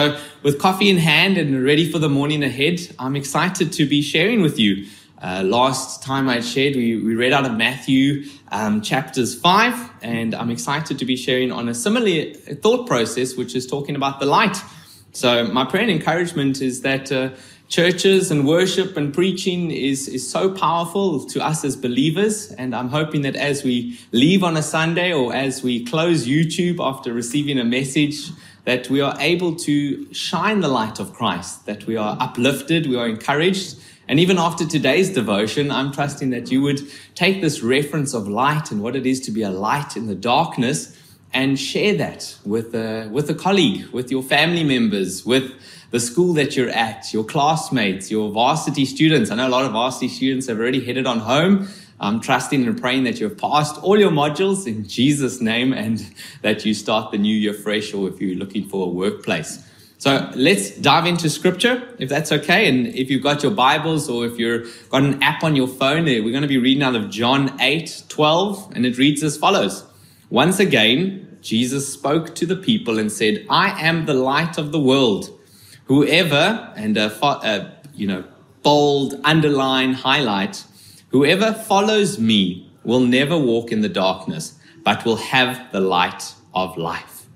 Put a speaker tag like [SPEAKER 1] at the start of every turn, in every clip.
[SPEAKER 1] So, with coffee in hand and ready for the morning ahead, I'm excited to be sharing with you. Uh, last time I shared, we, we read out of Matthew um, chapters 5, and I'm excited to be sharing on a similar thought process, which is talking about the light. So, my prayer and encouragement is that uh, churches and worship and preaching is, is so powerful to us as believers. And I'm hoping that as we leave on a Sunday or as we close YouTube after receiving a message, that we are able to shine the light of Christ, that we are uplifted, we are encouraged. And even after today's devotion, I'm trusting that you would take this reference of light and what it is to be a light in the darkness and share that with a, with a colleague, with your family members, with the school that you're at, your classmates, your varsity students. I know a lot of varsity students have already headed on home. I'm trusting and praying that you've passed all your modules in Jesus' name and that you start the new year fresh or if you're looking for a workplace. So let's dive into scripture, if that's okay. And if you've got your Bibles or if you've got an app on your phone, eh, we're going to be reading out of John 8 12, and it reads as follows Once again, Jesus spoke to the people and said, I am the light of the world. Whoever, and a, a you know, bold, underline, highlight, whoever follows me will never walk in the darkness, but will have the light of life.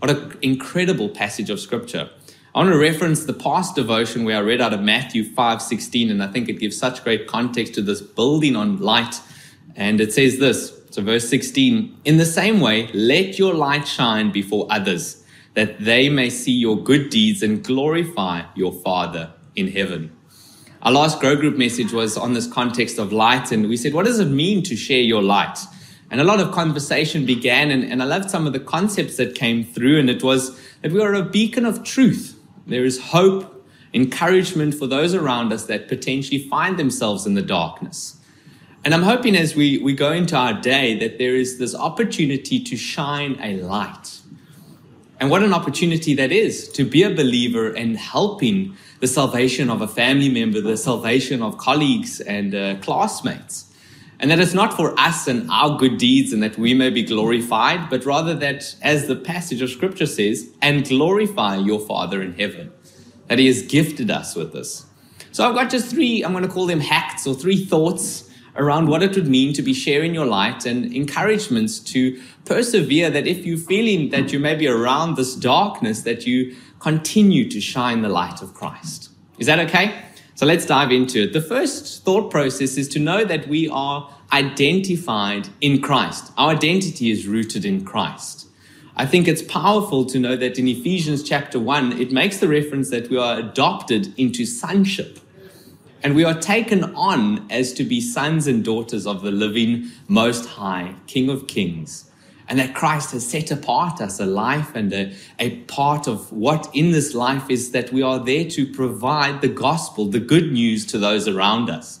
[SPEAKER 1] What an incredible passage of scripture. I want to reference the past devotion where I read out of Matthew 5:16, and I think it gives such great context to this building on light. And it says this, so verse 16, in the same way, let your light shine before others that they may see your good deeds and glorify your Father in heaven. Our last Grow Group message was on this context of light, and we said, What does it mean to share your light? And a lot of conversation began, and, and I loved some of the concepts that came through, and it was that we are a beacon of truth. There is hope, encouragement for those around us that potentially find themselves in the darkness. And I'm hoping as we, we go into our day that there is this opportunity to shine a light and what an opportunity that is to be a believer and helping the salvation of a family member, the salvation of colleagues and uh, classmates. And that it's not for us and our good deeds and that we may be glorified, but rather that, as the passage of scripture says, and glorify your Father in heaven, that He has gifted us with this. So I've got just three, I'm going to call them hacks or three thoughts around what it would mean to be sharing your light and encouragements to persevere that if you're feeling that you may be around this darkness, that you continue to shine the light of Christ. Is that okay? So let's dive into it. The first thought process is to know that we are identified in Christ. Our identity is rooted in Christ. I think it's powerful to know that in Ephesians chapter 1, it makes the reference that we are adopted into sonship. And we are taken on as to be sons and daughters of the living Most High, King of Kings. And that Christ has set apart us a life and a, a part of what in this life is that we are there to provide the gospel, the good news to those around us.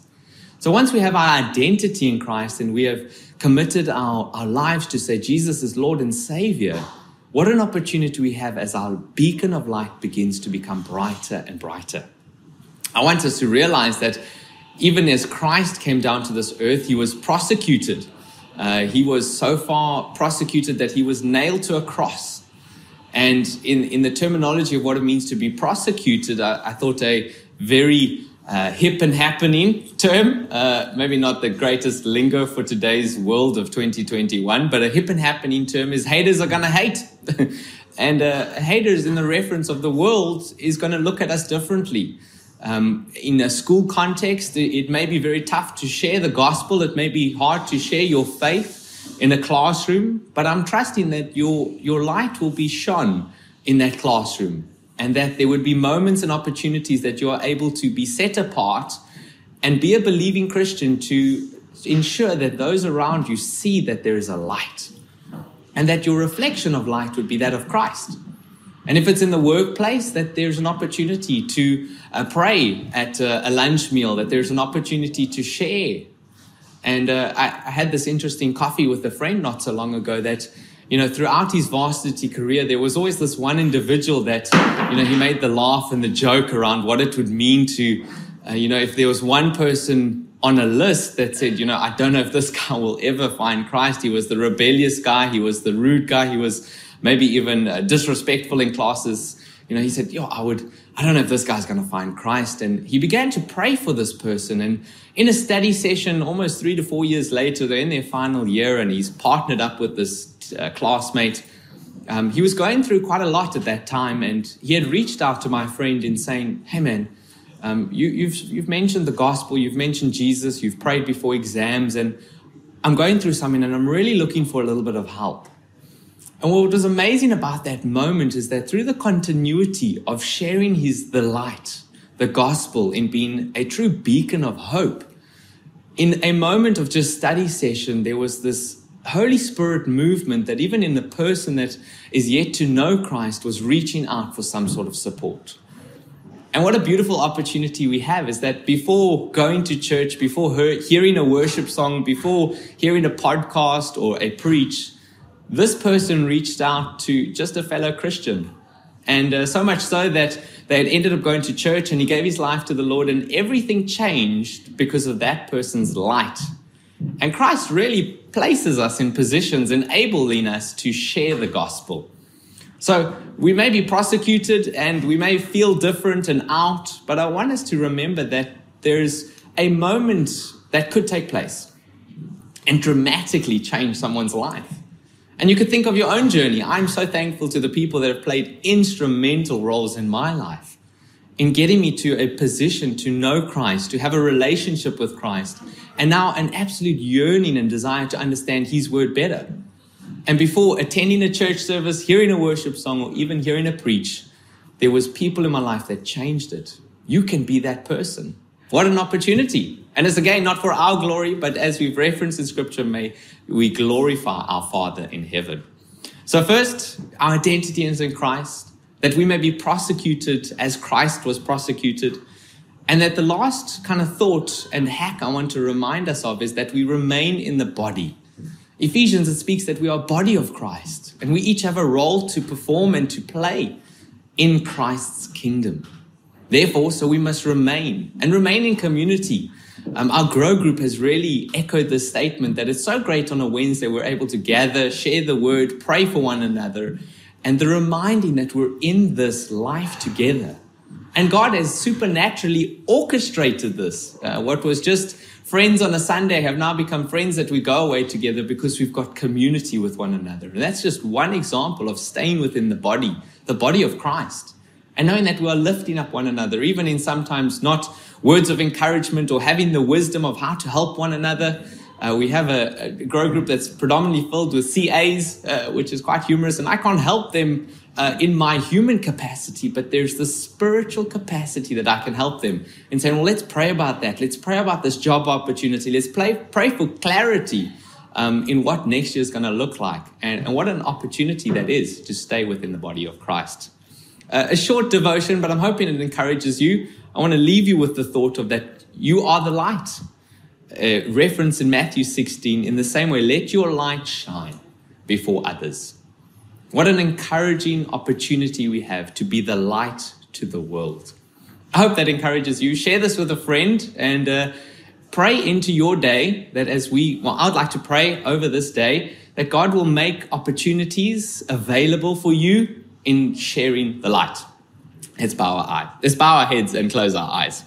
[SPEAKER 1] So once we have our identity in Christ and we have committed our, our lives to say Jesus is Lord and Savior, what an opportunity we have as our beacon of light begins to become brighter and brighter. I want us to realize that even as Christ came down to this earth, he was prosecuted. Uh, he was so far prosecuted that he was nailed to a cross. And in, in the terminology of what it means to be prosecuted, I, I thought a very uh, hip and happening term, uh, maybe not the greatest lingo for today's world of 2021, but a hip and happening term is haters are going to hate. and uh, haters in the reference of the world is going to look at us differently. Um, in a school context, it may be very tough to share the gospel. It may be hard to share your faith in a classroom, but I'm trusting that your, your light will be shone in that classroom and that there would be moments and opportunities that you are able to be set apart and be a believing Christian to ensure that those around you see that there is a light and that your reflection of light would be that of Christ. And if it's in the workplace, that there's an opportunity to uh, pray at uh, a lunch meal, that there's an opportunity to share. And uh, I, I, had this interesting coffee with a friend not so long ago that, you know, throughout his varsity career, there was always this one individual that, you know, he made the laugh and the joke around what it would mean to, uh, you know, if there was one person on a list that said, you know, I don't know if this guy will ever find Christ. He was the rebellious guy. He was the rude guy. He was maybe even uh, disrespectful in classes you know, he said, Yo, I would, I don't know if this guy's going to find Christ. And he began to pray for this person. And in a study session, almost three to four years later, they're in their final year and he's partnered up with this uh, classmate. Um, he was going through quite a lot at that time. And he had reached out to my friend in saying, Hey, man, um, you, you've, you've mentioned the gospel, you've mentioned Jesus, you've prayed before exams, and I'm going through something and I'm really looking for a little bit of help. And what was amazing about that moment is that through the continuity of sharing his the light, the gospel, in being a true beacon of hope, in a moment of just study session, there was this Holy Spirit movement that even in the person that is yet to know Christ was reaching out for some sort of support. And what a beautiful opportunity we have is that before going to church, before hearing a worship song, before hearing a podcast or a preach, this person reached out to just a fellow Christian. And uh, so much so that they had ended up going to church and he gave his life to the Lord, and everything changed because of that person's light. And Christ really places us in positions enabling us to share the gospel. So we may be prosecuted and we may feel different and out, but I want us to remember that there's a moment that could take place and dramatically change someone's life. And you could think of your own journey. I'm so thankful to the people that have played instrumental roles in my life in getting me to a position to know Christ, to have a relationship with Christ, and now an absolute yearning and desire to understand His word better. And before attending a church service, hearing a worship song, or even hearing a preach, there was people in my life that changed it. You can be that person. What an opportunity. And it's again not for our glory, but as we've referenced in scripture, may we glorify our Father in heaven. So, first, our identity is in Christ, that we may be prosecuted as Christ was prosecuted. And that the last kind of thought and hack I want to remind us of is that we remain in the body. Ephesians, it speaks that we are body of Christ and we each have a role to perform and to play in Christ's kingdom. Therefore, so we must remain and remain in community. Um, our Grow group has really echoed this statement that it's so great on a Wednesday we're able to gather, share the word, pray for one another, and the reminding that we're in this life together. And God has supernaturally orchestrated this. Uh, what was just friends on a Sunday have now become friends that we go away together because we've got community with one another. And that's just one example of staying within the body, the body of Christ. And knowing that we are lifting up one another, even in sometimes not words of encouragement or having the wisdom of how to help one another. Uh, we have a, a, grow group that's predominantly filled with CAs, uh, which is quite humorous, and I can't help them uh, in my human capacity, but there's the spiritual capacity that I can help them in saying, well, let's pray about that. Let's pray about this job opportunity. Let's pray, pray for clarity um, in what next year is going to look like. And, and, what an opportunity that is to stay within the body of Christ. Uh, a short devotion, but I'm hoping it encourages you. I want to leave you with the thought of that you are the light. Uh, reference in Matthew 16 in the same way, let your light shine before others what an encouraging opportunity we have to be the light to the world. I hope that encourages you. Share this with a friend and uh, pray into your day that as we, well, I'd like to pray over this day that God will make opportunities available for you in sharing the light. Let's bow our eye. Let's bow our heads and close our eyes.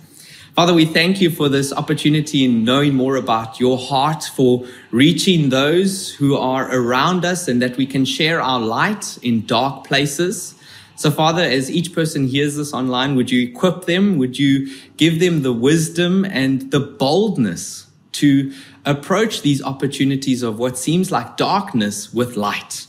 [SPEAKER 1] Father, we thank you for this opportunity in knowing more about your heart, for reaching those who are around us, and that we can share our light in dark places. So, Father, as each person hears this online, would you equip them? Would you give them the wisdom and the boldness to approach these opportunities of what seems like darkness with light?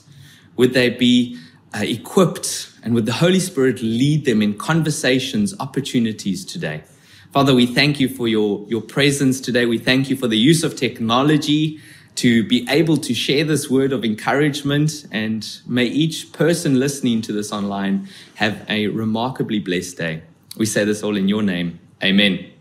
[SPEAKER 1] Would they be uh, equipped and would the Holy Spirit lead them in conversations, opportunities today? Father, we thank you for your, your presence today. We thank you for the use of technology to be able to share this word of encouragement. And may each person listening to this online have a remarkably blessed day. We say this all in your name. Amen.